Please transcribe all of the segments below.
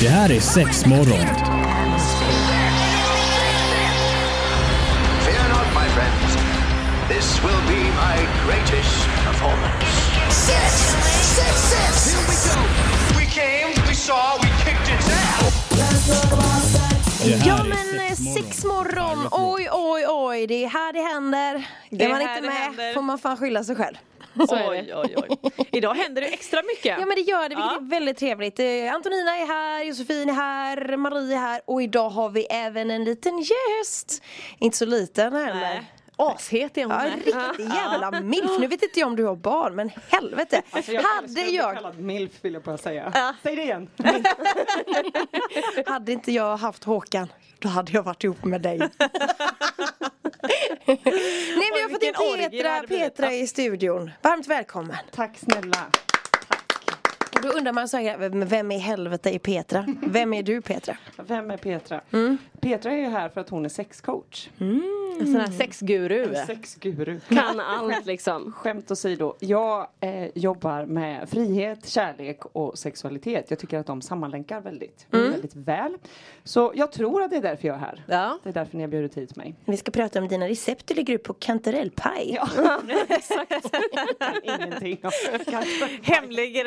Det här är sex morgon. Fear not, my friends. This will be my greatest performance. Six, six, six. Here we go. We came, we saw, we kicked. Det här Ja men eh, sex sex morgon, oj oj oj, det är här det händer. Det är man inte med händer. får man fan skylla sig själv. Oj, oj, oj. Idag händer det extra mycket. Ja men det gör det, vilket Ja. är väldigt trevligt. Eh, Antonina är här, Josefin är här, Marie är här och idag har vi även en liten gäst. Inte så liten heller. Ashet är hon Ja, riktig jävla milf. Nu vet inte jag om du har barn men helvete. Alltså jag hade jag, kallad milf vill jag bara säga. Ja. Säg det igen. hade inte jag haft Håkan då hade jag varit ihop med dig. Nej men vi har fått in Petra. Petra i studion. Varmt välkommen. Tack snälla. Då undrar man så här, "Men vem i helvete är Petra? Vem är du Petra? Vem är Petra? Mm. Petra är ju här för att hon är sexcoach. En sån här sexguru. En sexguru. Kan allt liksom. Skämt åsido, jag eh, jobbar med frihet, kärlek och sexualitet. Jag tycker att de sammanlänkar väldigt, Mm. väldigt väl. Så jag tror att det är därför jag är här. Ja. Det är därför ni har bjudit hit mig. Vi ska prata om dina recept du lägger upp på kantarellpaj. Ja, exakt. Ingenting. om kanske. Hemliga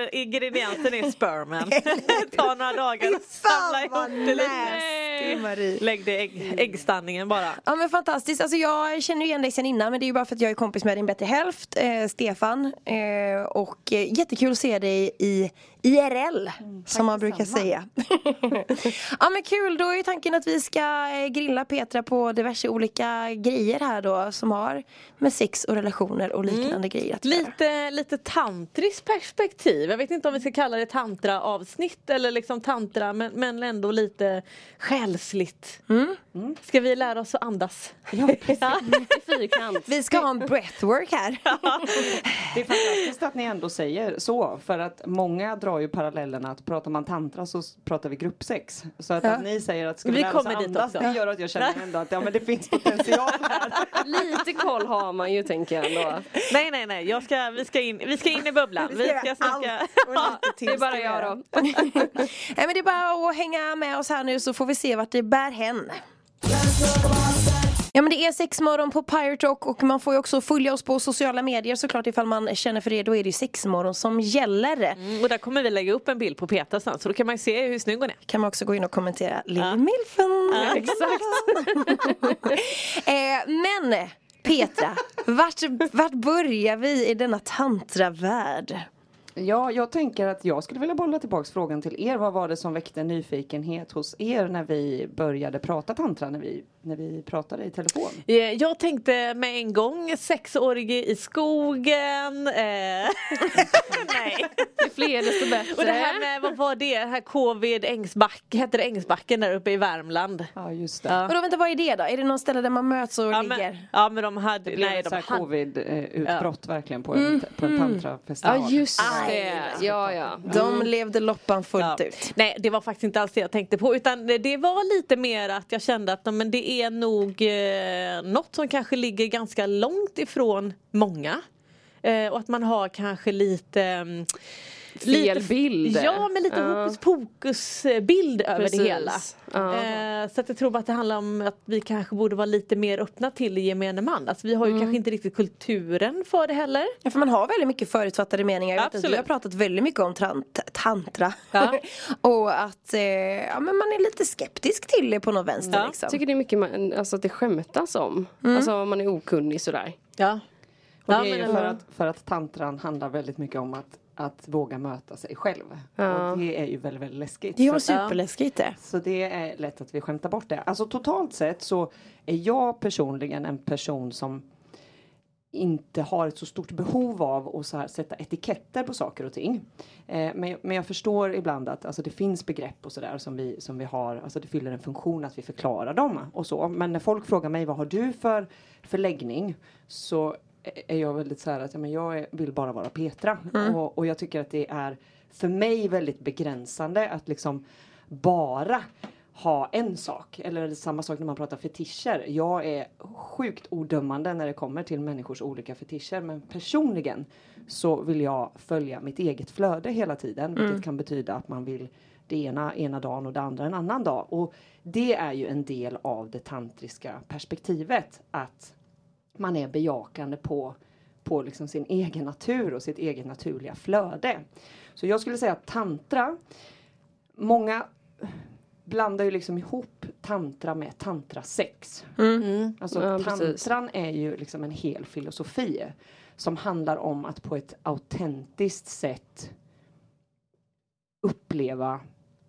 ingrediensen är spermen. Ta några dagar fan, samla ihop det lite. Marie. Lägg det i ägg, äggstanningen bara. Ja men fantastiskt, alltså jag känner igen dig sen innan men det är ju bara för att jag är kompis med din bättre hälft, eh, Stefan. Eh, och eh, jättekul att se dig i IRL som man brukar detsamma. säga. ja men kul, då är ju tanken att vi ska eh, grilla Petra på diverse olika grejer här då som har med sex och relationer och liknande grejer att göra. Lite, lite tantriskt perspektiv. Jag vet inte om vi ska kalla det tantra-avsnitt eller liksom tantra men, men ändå lite själsligt. Ska vi lära oss att andas? Ja, precis. Fyrkant. Vi ska ha en breathwork här. Det är fantastiskt att ni ändå säger så för att många drar ju parallellerna att pratar man tantra så pratar vi gruppsex. Så att, Ja. att ni säger att ska vi, Vi lära oss andas det gör att jag känner ändå att ja, men det finns potential här. Lite koll har man ju tänker jag ändå. Nej nej nej, jag ska, vi, ska in, vi ska in i bubblan. Vi ska snacka. Det Det är bara jag då. Nej men det är bara att hänga med oss här nu så får vi se vart det bär hän. Ja men det är sexmorgon på Pirate Rock och man får ju också följa oss på sociala medier såklart ifall man känner för det. Då är det ju sexmorgon som gäller. Mm, Och där kommer vi lägga upp en bild på Petra sen så då kan man ju se hur snygg hon är. Kan man också gå in och kommentera Lille Milfen. exakt. eh, men Petra, vart, vart börjar vi i denna tantravärld? Ja, jag tänker att jag skulle vilja bolla tillbaks frågan till er. Vad var det som väckte nyfikenhet hos er när vi började prata tantra, när vi, när vi pratade i telefon? Eh, Jag tänkte med en gång sexårig i skogen. Eh, nej. Ju fler desto bättre. Och det här med, vad var det, här covid Ängsbacke, hette det Ängsbacken där uppe i Värmland? Ja, just det. Ja. Och då vänta, vad är det då? Är det någon ställe där man möts och Ja ligger? men, ja men de hade, Det nej de hade covid-utbrott verkligen på en, på en tantrafestival. Ja just Aj, det. Ja ja. De levde loppan fullt Ja. ut. Nej det var faktiskt inte alls det jag tänkte på utan det- det var lite mer att jag kände att men det är är nog eh, något som kanske ligger ganska långt ifrån många. Eh, och att man har kanske lite mm, Fel bild. Ja men lite Ja. hokus pokus eh, bild över Precis. det hela. Ja. Eh, så att jag tror bara att det handlar om att vi kanske borde vara lite mer öppna till gemene man. Alltså vi har ju Mm. kanske inte riktigt kulturen för det heller. Ja, för man har väldigt mycket förutfattade meningar. Jag vet att vi Absolut. har pratat väldigt mycket om tant- tantra. Ja. och att eh, ja, men man är lite skeptisk till det på något vänster. Ja. Liksom. Jag tycker det är mycket man, alltså att det skämtas om. Alltså om man är okunnig sådär. Ja. Och det är ju för ändå. att, för att tantran handlar väldigt mycket om att, att våga möta sig själv. Ja. Och det är ju väldigt, väldigt läskigt. Det är superläskigt det. Så det är lätt att vi skämtar bort det. Alltså totalt sett så är jag personligen en person som inte har ett så stort behov av att så här sätta etiketter på saker och ting. Eh, men, men jag förstår ibland att alltså, det finns begrepp och sådär som vi, som vi har, alltså det fyller en funktion att vi förklarar dem och så. Men när folk frågar mig vad har du för, för läggning så är jag väldigt så här att ja, men jag vill bara vara Petra. Och, och jag tycker att det är för mig väldigt begränsande att liksom bara ha en sak. Eller samma sak när man pratar fetischer. Jag är sjukt odömande när det kommer till människors olika fetischer. Men personligen så vill jag följa mitt eget flöde hela tiden. Vilket kan betyda att man vill det ena ena dagen och det andra en annan dag. Och det är ju en del av det tantriska perspektivet. Att man är bejakande på, på liksom sin egen natur och sitt eget naturliga flöde. Så jag skulle säga att tantra, många blandar ju liksom ihop tantra med tantrasex. Alltså Ja, precis. tantran är ju liksom en hel filosofi som handlar om att på ett autentiskt sätt uppleva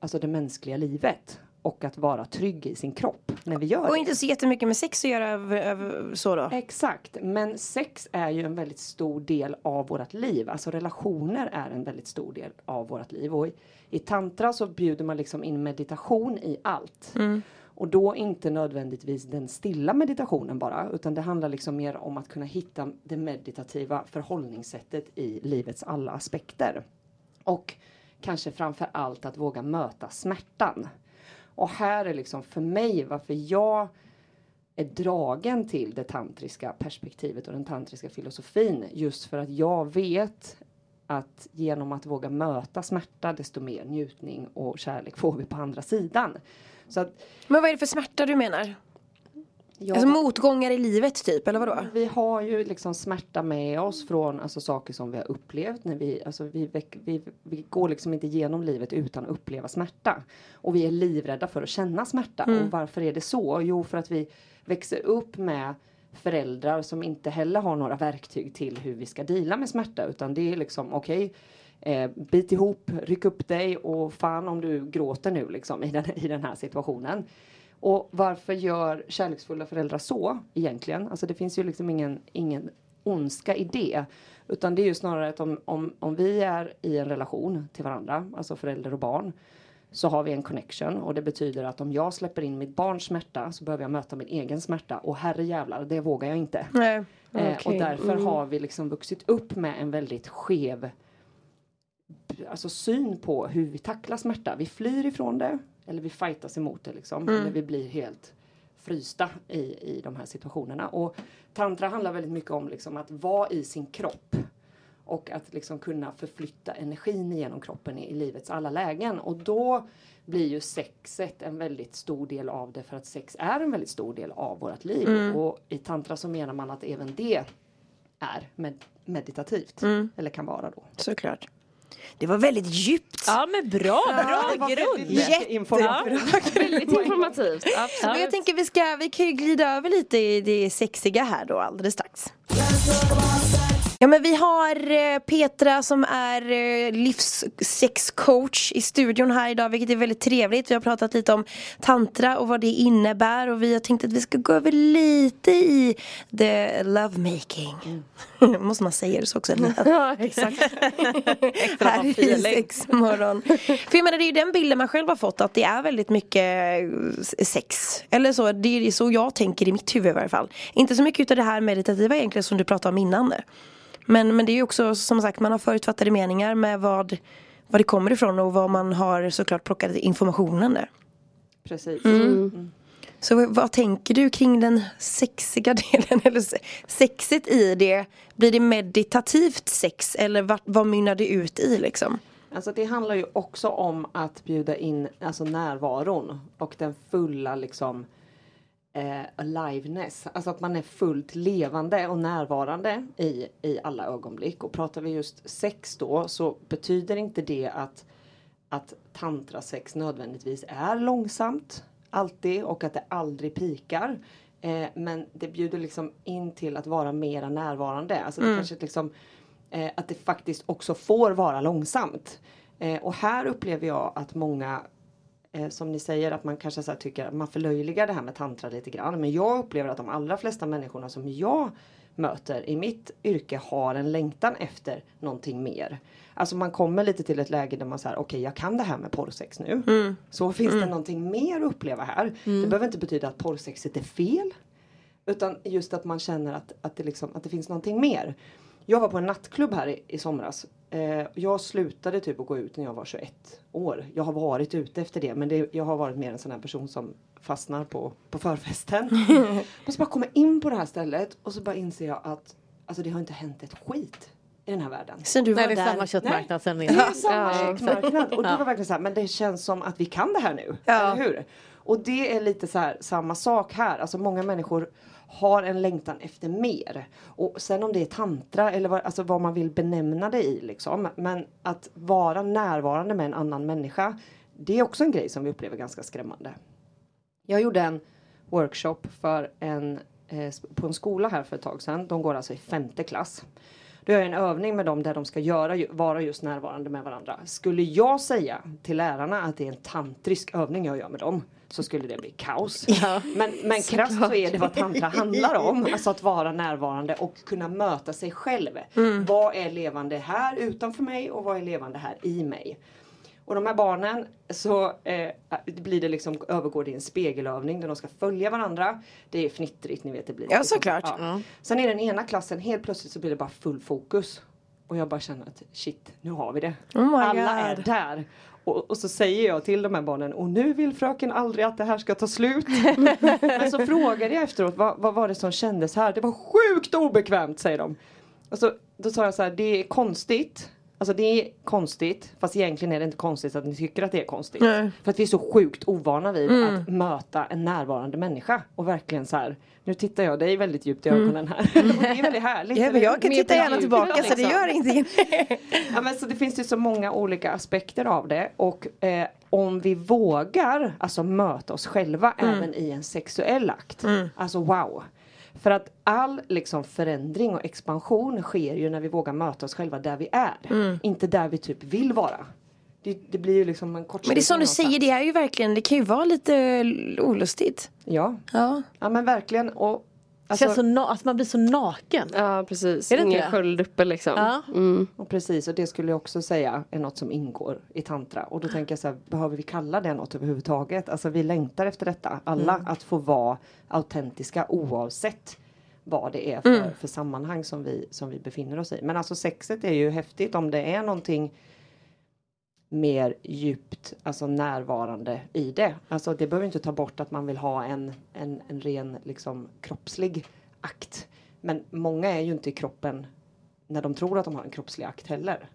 alltså det mänskliga livet och att vara trygg i sin kropp när vi gör Och det. inte så jättemycket med sex att göra över, över, så då. Exakt, men sex är ju en väldigt stor del av vårt liv. Alltså relationer är en väldigt stor del av vårt liv. Och i, i tantra så bjuder man liksom in meditation i allt. Och då inte nödvändigtvis den stilla meditationen bara, utan det handlar liksom mer om att kunna hitta det meditativa förhållningssättet i livets alla aspekter. Och kanske framför allt att våga möta smärtan. Och här är liksom för mig varför jag är dragen till det tantriska perspektivet och den tantriska filosofin. Just för att jag vet att genom att våga möta smärta desto mer njutning och kärlek får vi på andra sidan. Så att Men vad är det för smärta du menar? Jag, Alltså motgångar i livet typ, eller vadå? vi har ju liksom smärta med oss från alltså, saker som vi har upplevt. När vi, alltså, vi, vi, vi går liksom inte igenom livet utan att uppleva smärta. Och vi är livrädda för att känna smärta. Och varför är det så? Jo, för att vi växer upp med föräldrar som inte heller har några verktyg till hur vi ska dela med smärta. Utan det är liksom okej. Eh, bit ihop, ryck upp dig och fan om du gråter nu liksom i den, i den här situationen. Och varför gör kärleksfulla föräldrar så egentligen? Alltså det finns ju liksom ingen, ingen ondska i det. Utan det är ju snarare att om, om, om vi är i en relation till varandra, alltså förälder och barn, så har vi en connection och det betyder att om jag släpper in mitt barns smärta så behöver jag möta min egen smärta och herre jävlar, det vågar jag inte. Nej. Eh, och Okej, därför mm. har vi liksom vuxit upp med en väldigt skev alltså syn på hur vi tacklar smärta. Vi flyr ifrån det eller vi fightas emot det liksom. Eller vi blir helt frysta i, i de här situationerna. Och tantra handlar väldigt mycket om liksom att vara i sin kropp. Och att liksom kunna förflytta energin genom kroppen i, i livets alla lägen. Och då blir ju sexet en väldigt stor del av det för att sex är en väldigt stor del av vårt liv. Och i tantra så menar man att även det är med, meditativt. Eller kan vara då. Såklart. Det var väldigt djupt. Ja men bra, bra grund! Jätteinformativt. Väldigt informativt. Men Absolut. jag tänker vi, ska, vi kan ju glida över lite i det sexiga här då alldeles strax. Ja men vi har eh, Petra som är eh, livssexcoach i studion här idag vilket är väldigt trevligt. Vi har pratat lite om tantra och vad det innebär och vi har tänkt att vi ska gå över lite i the lovemaking. Måste man säga det så också? Ja, exakt. här i sexmorgon. För jag menar det är ju den bilden man själv har fått att det är väldigt mycket eh, sex. Eller så, det är så jag tänker i mitt huvud i varje fall. Inte så mycket utav det här meditativa egentligen som du pratade om innan. Men, men det är ju också som sagt man har förutfattade meningar med vad, vad det kommer ifrån och vad man har såklart plockat informationen där. Precis. Så vad, tänker du kring den sexiga delen eller se- sexet i det? Blir det meditativt sex eller vad, vad mynnar det ut i liksom? Alltså det handlar ju också om att bjuda in alltså närvaron och den fulla liksom eh, aliveness. Alltså att man är fullt levande och närvarande i, i alla ögonblick. Och pratar vi just sex då så betyder inte det att, att tantrasex nödvändigtvis är långsamt alltid och att det aldrig pikar. Eh, men det bjuder liksom in till att vara mera närvarande. Alltså det kanske liksom eh, att det faktiskt också får vara långsamt. Eh, och här upplever jag att många eh, som ni säger att man kanske så tycker att man förlöjligar det här med tantra lite grann. Men jag upplever att de allra flesta människorna som jag möter i mitt yrke har en längtan efter någonting mer. Alltså man kommer lite till ett läge där man säger okej jag kan det här med porrsex nu. Så finns det någonting mer att uppleva här. Det behöver inte betyda att porrsexet är fel. Utan just att man känner att, att, det, liksom, att det finns någonting mer. Jag var på en nattklubb här i, i somras. Eh, jag slutade typ att gå ut när jag var 21 år. Jag har varit ute efter det men det, jag har varit mer en sån här person som fastnar på, på förfesten. och så bara kommer in på det här stället och så bara inser jag att alltså det har inte hänt ett skit. i den här världen. Sen du var Nej det är där. samma köttmarknad sen Det innan. är samma Ja, köttmarknad. Och det var verkligen så här, men det känns som att vi kan det här nu. Ja. Eller hur? Och det är lite så här samma sak här. Alltså många människor har en längtan efter mer. Och sen om det är tantra eller vad, alltså vad man vill benämna det i liksom. Men att vara närvarande med en annan människa. Det är också en grej som vi upplever ganska skrämmande. Jag gjorde en workshop för en, eh, på en skola här för ett tag sedan. De går alltså i femte klass. Då gör jag en övning med dem där de ska göra, vara just närvarande med varandra. Skulle jag säga till lärarna att det är en tantrisk övning jag gör med dem så skulle det bli kaos. Men, men krasst så är det vad tantra handlar om. Alltså att vara närvarande och kunna möta sig själv. Vad är levande här utanför mig och vad är levande här i mig? Och de här barnen så eh, blir det liksom, övergår det i en spegelövning där de ska följa varandra. Det är fnittrigt, ni vet det blir Ja, såklart. Ja. Sen är den ena klassen, helt plötsligt så blir det bara full fokus. Och jag bara känner att shit, nu har vi det. Oh Alla är God. där. Och, och så säger jag till de här barnen, och nu vill fröken aldrig att det här ska ta slut. Men så frågade jag efteråt, vad, vad var det som kändes här? Det var sjukt obekvämt, säger de. Och så, då sa jag så här, det är konstigt. Alltså det är konstigt, fast egentligen är det inte konstigt att ni tycker att det är konstigt. Nej. För att vi är så sjukt ovana vid att möta en närvarande människa. Och verkligen så här, nu tittar jag dig väldigt djupt i ögonen här. Och det är väldigt härligt. Ja, men jag kan titta gärna tillbaka så det liksom. gör ingenting. Ja, men så det finns ju så många olika aspekter av det och eh, om vi vågar alltså möta oss själva även i en sexuell akt. Alltså wow. För att all liksom förändring och expansion sker ju när vi vågar möta oss själva där vi är. Inte där vi typ vill vara. Det, det blir ju liksom en kort Men det är som du säger, det är ju verkligen, det kan ju vara lite olustigt. Ja. Ja. ja men verkligen och alltså, känns så na- att man blir så naken. Ja precis, Är det inte inga det? skölduppor liksom. Ja. Mm. Och precis, och det skulle jag också säga är något som ingår i tantra. Och då tänker jag så här, behöver vi kalla det något överhuvudtaget? Alltså vi längtar efter detta, alla, att få vara autentiska oavsett vad det är för, för sammanhang som vi, som vi befinner oss i. Men alltså sexet är ju häftigt om det är någonting mer djupt, alltså närvarande i det. Alltså det behöver inte ta bort att man vill ha en, en, en ren liksom kroppslig akt. Men många är ju inte i kroppen när de tror att de har en kroppslig akt heller.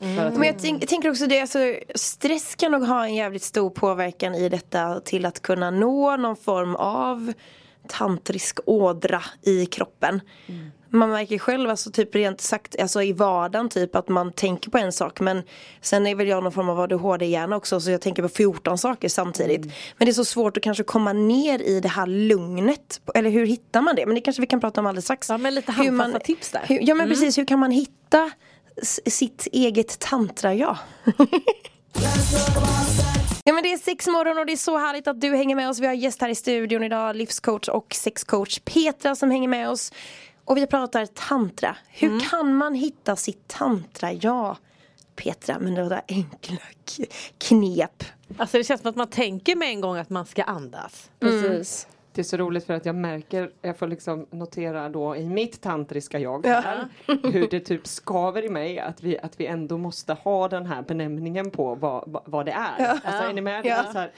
Att Men jag, tänk, jag tänker också det, alltså, stress kan nog ha en jävligt stor påverkan i detta till att kunna nå någon form av tantrisk ådra i kroppen. Man märker själv, alltså typ rent sagt, alltså i vardagen typ att man tänker på en sak men sen är väl jag någon form av ADHD-hjärna också så jag tänker på 14 saker samtidigt. Men det är så svårt att kanske komma ner i det här lugnet. Eller hur hittar man det? Men det kanske vi kan prata om alldeles strax. Ja, men lite handfasta tips där. Hur, ja men precis, hur kan man hitta sitt eget tantra-jag? Ja men det är sex morgon och det är så härligt att du hänger med oss. Vi har gäst här i studion idag, livscoach och sexcoach Petra som hänger med oss. Och vi pratar tantra. Hur Mm. kan man hitta sitt tantra-jag? Petra, med några enkla knep. Alltså det känns som att man tänker med en gång att man ska andas. Precis. Det är så roligt för att jag märker, jag får liksom notera då i mitt tantriska jag här, hur det typ skaver i mig att vi, att vi ändå måste ha den här benämningen på vad, vad- det är. Alltså är ni med? Det är så här,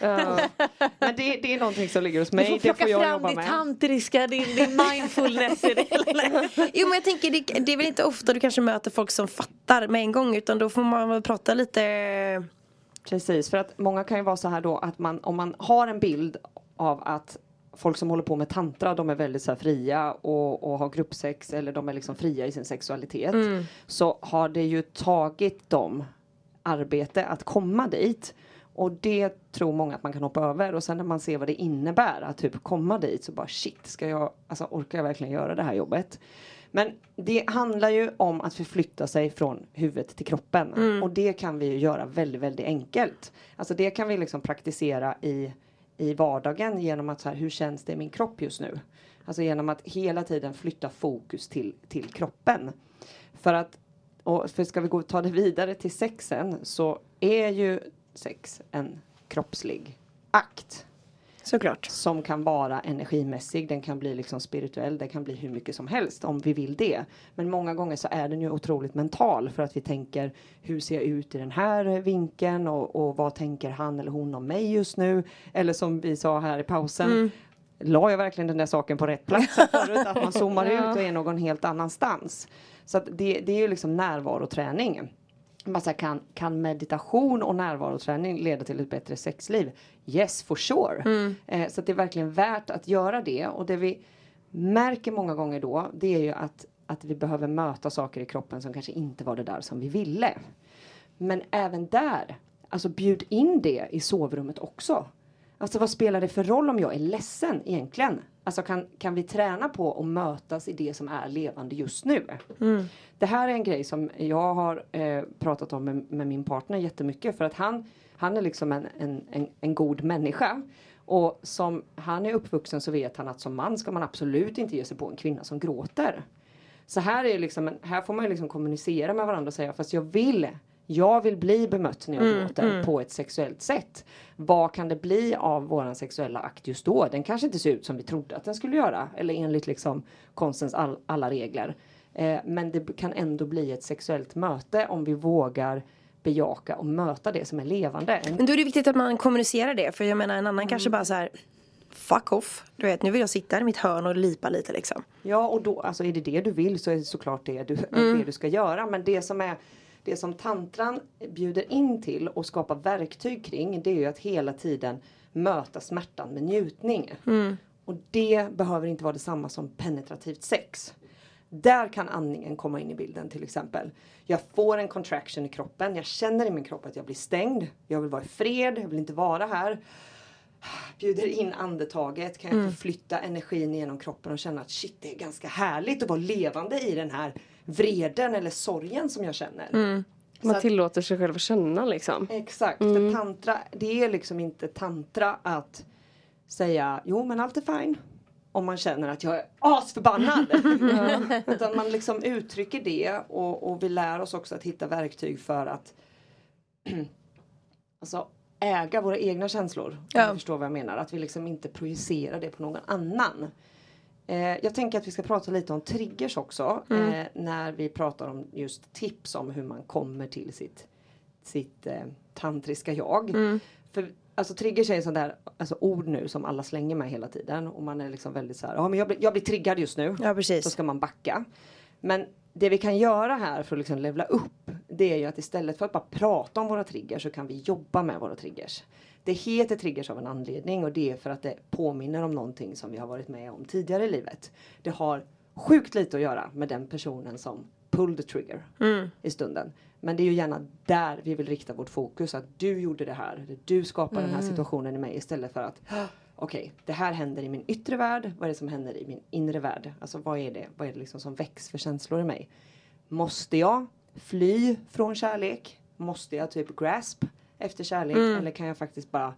Men det, det är någonting som ligger hos Du mig, får det plocka får jag fram ditt med. tantriska, din, din mindfulness i det. Jo men jag tänker det, det är väl inte ofta du kanske möter folk som fattar med en gång utan då får man väl prata lite Precis, för att många kan ju vara så här då att man, om man har en bild av att folk som håller på med tantra, de är väldigt så fria och, och har gruppsex eller de är liksom fria i sin sexualitet. Så har det ju tagit dem arbete att komma dit. Och det tror många att man kan hoppa över och sen när man ser vad det innebär att typ komma dit så bara shit, ska jag, alltså orkar jag verkligen göra det här jobbet? Men det handlar ju om att förflytta sig från huvudet till kroppen och det kan vi ju göra väldigt, väldigt enkelt. Alltså det kan vi liksom praktisera i, i vardagen genom att så här, hur känns det i min kropp just nu? Alltså genom att hela tiden flytta fokus till, till kroppen. För att, och för ska vi gå, ta det vidare till sexen så är ju sex en kroppslig akt såklart. som kan vara energimässig, den kan bli liksom spirituell, den kan bli hur mycket som helst om vi vill det. Men många gånger så är den ju otroligt mental för att vi tänker hur ser jag ut i den här vinkeln och, och vad tänker han eller hon om mig just nu? Eller som vi sa här i pausen, la jag verkligen den där saken på rätt plats förut? Att man zoomar ut och är någon helt annanstans. Så det, det är ju liksom närvaroträning. Säger, kan, kan meditation och närvaroträning leda till ett bättre sexliv? Yes for sure. Eh, så det är verkligen värt att göra det och det vi märker många gånger då det är ju att, att vi behöver möta saker i kroppen som kanske inte var det där som vi ville. Men även där, alltså bjud in det i sovrummet också. Alltså vad spelar det för roll om jag är ledsen egentligen? Alltså kan, kan vi träna på att mötas i det som är levande just nu? Det här är en grej som jag har eh, pratat om med, med min partner jättemycket för att han, han är liksom en, en, en, en god människa. Och som han är uppvuxen så vet han att som man ska man absolut inte ge sig på en kvinna som gråter. Så här är liksom, en, här får man liksom kommunicera med varandra och säga fast jag vill jag vill bli bemött när jag gråter på ett sexuellt sätt. Vad kan det bli av våran sexuella akt just då? Den kanske inte ser ut som vi trodde att den skulle göra. Eller enligt liksom konstens all, alla regler. Eh, men det kan ändå bli ett sexuellt möte om vi vågar bejaka och möta det som är levande. En Men då är det viktigt att man kommunicerar det. För jag menar en annan kanske bara så här. Fuck off. Du vet nu vill jag sitta i mitt hörn och lipa lite liksom. Ja och då, alltså är det det du vill så är det såklart det du, det du ska göra. Men det som är det som tantran bjuder in till och skapar verktyg kring det är ju att hela tiden möta smärtan med njutning. Och det behöver inte vara detsamma som penetrativt sex. Där kan andningen komma in i bilden till exempel. Jag får en contraction i kroppen. Jag känner i min kropp att jag blir stängd. Jag vill vara i fred. Jag vill inte vara här. Bjuder in andetaget. Kan jag förflytta energin genom kroppen och känna att shit det är ganska härligt att vara levande i den här vreden eller sorgen som jag känner. Så Man att- tillåter sig själv att känna liksom. Exakt, för tantra, det är liksom inte tantra att säga jo men allt är fine. Om man känner att jag är asförbannad. Utan man liksom uttrycker det och, och vi lär oss också att hitta verktyg för att alltså, äga våra egna känslor. Om Ja. du förstår vad jag menar. Att vi liksom inte projicerar det på någon annan. Eh, jag tänker att vi ska prata lite om triggers också. Eh, när vi pratar om just tips om hur man kommer till sitt, sitt eh, tantriska jag. För alltså triggers är ju sånt där alltså, ord nu som alla slänger med hela tiden. Och man är liksom väldigt så här, ja men jag blir, jag blir triggad just nu. Ja precis. Så ska man backa. Men det vi kan göra här för att liksom levla upp det är ju att istället för att bara prata om våra triggers så kan vi jobba med våra triggers. Det heter triggers av en anledning och det är för att det påminner om någonting som vi har varit med om tidigare i livet. Det har sjukt lite att göra med den personen som pulled the trigger i stunden. Men det är ju gärna där vi vill rikta vårt fokus. Att du gjorde det här. Du skapade den här situationen i mig istället för att Okej, det här händer i min yttre värld. Vad är det som händer i min inre värld? Alltså vad är det? Vad är det liksom som väcks för känslor i mig? Måste jag fly från kärlek? Måste jag typ grasp efter kärlek? Eller kan jag faktiskt bara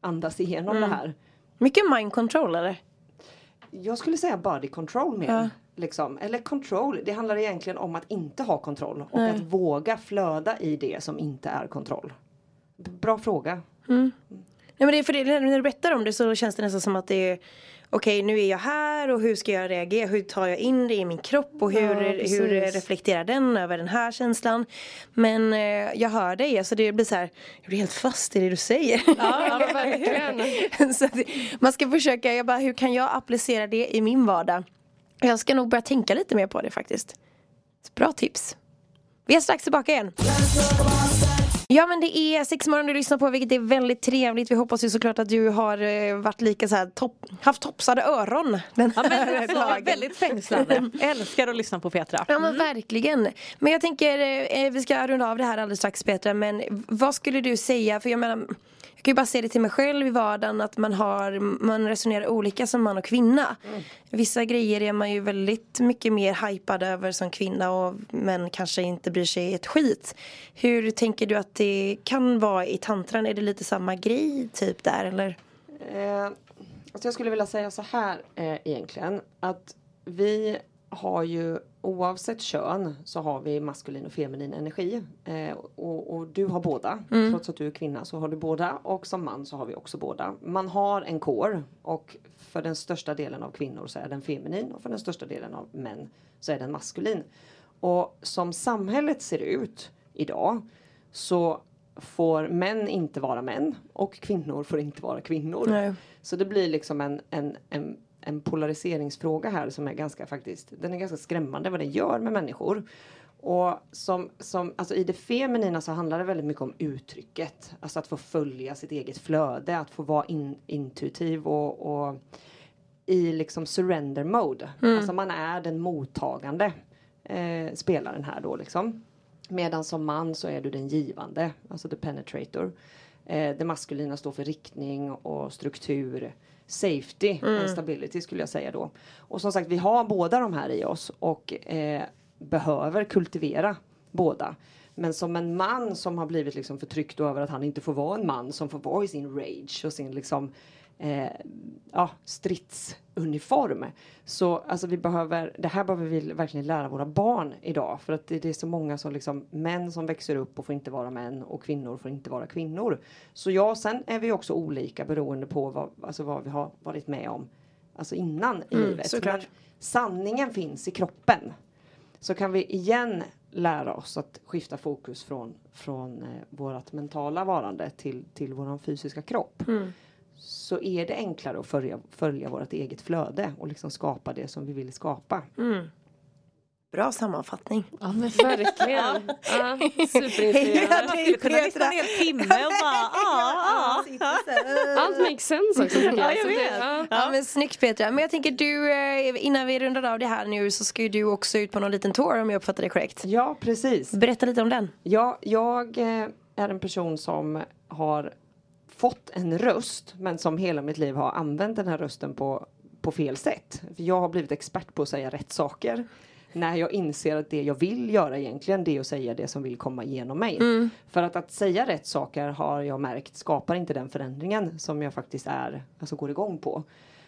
andas igenom det här? Mycket mind control eller? Jag skulle säga body control mer. Liksom. Eller control. Det handlar egentligen om att inte ha kontroll. Och att våga flöda i det som inte är kontroll. Bra fråga. Nej men det för det, när du berättar om det så känns det nästan som att det är Okej nu är jag här och hur ska jag reagera? Hur tar jag in det i min kropp och hur, precis. hur reflekterar den över den här känslan? Men eh, jag hör dig, alltså det blir så här Jag blir helt fast i det du säger. Ja, men verkligen. så att man ska försöka, jag bara hur kan jag applicera det i min vardag? Jag ska nog börja tänka lite mer på det faktiskt. Bra tips. Vi är strax tillbaka igen. Ja men det är Sexmorgon du lyssnar på vilket är väldigt trevligt. Vi hoppas ju såklart att du har eh, varit lika så här topp, haft topsade öron den Ja, här men alltså, väldigt fängslande. Älskar att lyssna på Petra. Ja men verkligen. Men jag tänker, eh, vi ska runda av det här alldeles strax Petra, men vad skulle du säga, för jag menar jag kan ju bara se det till mig själv i vardagen att man har, man resonerar olika som man och kvinna. Vissa grejer är man ju väldigt mycket mer hypad över som kvinna och men kanske inte bryr sig ett skit. Hur tänker du att det kan vara i tantran? Är det lite samma grej typ där eller? Eh, alltså jag skulle vilja säga så här eh, egentligen. Att vi har ju oavsett kön så har vi maskulin och feminin energi. Eh, och, och du har båda. Trots att du är kvinna så har du båda. Och som man så har vi också båda. Man har en core. Och för den största delen av kvinnor så är den feminin. Och för den största delen av män så är den maskulin. Och som samhället ser ut idag så får män inte vara män och kvinnor får inte vara kvinnor. Nej. Så det blir liksom en, en, en, en polariseringsfråga här som är ganska faktiskt, den är ganska skrämmande vad den gör med människor. Och som, som, alltså i det feminina så handlar det väldigt mycket om uttrycket. Alltså att få följa sitt eget flöde, att få vara in, intuitiv och, och i liksom surrender mode. Alltså man är den mottagande eh, spelaren här då liksom. Medan som man så är du den givande, alltså the penetrator. Eh, det maskulina står för riktning och struktur, safety and stability skulle jag säga då. Och som sagt vi har båda de här i oss och eh, behöver kultivera båda. Men som en man som har blivit liksom förtryckt över att han inte får vara en man som får vara i sin rage och sin liksom eh, ja, stridsuniform. Så alltså vi behöver, det här behöver vi verkligen lära våra barn idag. För att det, det är så många som liksom, män som växer upp och får inte vara män och kvinnor får inte vara kvinnor. Så ja, sen är vi också olika beroende på vad, alltså vad vi har varit med om. Alltså innan i livet. såklart. Men sanningen finns i kroppen. Så kan vi igen lära oss att skifta fokus från, från eh, vårt mentala varande till, till vår fysiska kropp. Så är det enklare att följa, följa vårt eget flöde och liksom skapa det som vi vill skapa. Bra sammanfattning. Ja, men Verkligen. Ja, superinspirerande. Skulle kunna lyssna en hel timme och bara ja, ja. Allt makes sense också jag. Ja, jag vet. ja. Ja men snyggt Petra. Men jag tänker du, eh, innan vi rundar av det här nu så ska ju du också ut på någon liten tour om jag uppfattar det korrekt. Ja, precis. Berätta lite om den. Ja, jag eh, är en person som har fått en röst men som hela mitt liv har använt den här rösten på, på fel sätt. För jag har blivit expert på att säga rätt saker. När jag inser att det jag vill göra egentligen det är att säga det som vill komma igenom mig. För att, att säga rätt saker har jag märkt skapar inte den förändringen som jag faktiskt är, alltså går igång på.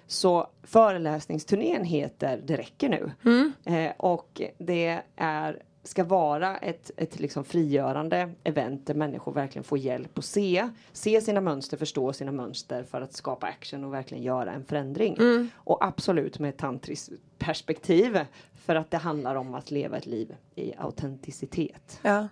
Så föreläsningsturnén heter Det räcker nu. Eh, och det är, ska vara ett, ett liksom frigörande event där människor verkligen får hjälp att se, se sina mönster, förstå sina mönster för att skapa action och verkligen göra en förändring. Och absolut med ett tantriskt perspektiv för att det handlar om att leva ett liv i autenticitet. Ja.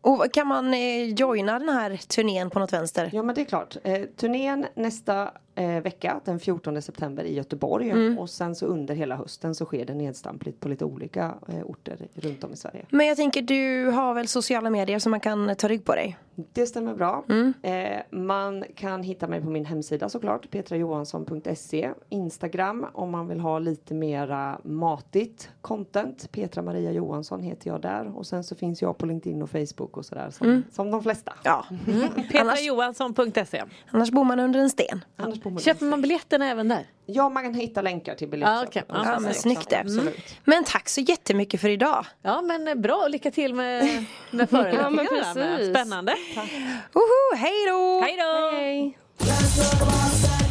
Och kan man eh, joina den här turnén på något vänster? Ja men det är klart. Eh, turnén nästa eh, vecka den 14 september i Göteborg och sen så under hela hösten så sker det nedstampligt på lite olika eh, orter runt om i Sverige. Men jag tänker du har väl sociala medier så man kan ta rygg på dig? Det stämmer bra. Eh, man kan hitta mig på min hemsida såklart, petrajohansson.se. Instagram om man vill ha lite mera matigt content. Petra Maria Johansson heter jag där. Och sen så finns jag på LinkedIn och Facebook och sådär som, som de flesta. Ja. Petrajohansson.se Annars bor man under en sten. Annars på Molins. Köper man biljetterna även där? Ja, man kan hitta länkar till biljetter. Ah, okay. ah, ja, men snyggt det. Mm. Men tack så jättemycket för idag. Ja, men eh, bra. Lycka till med, med föreläsningarna. ja, Spännande. Tack. Oho, hej då! Hej då!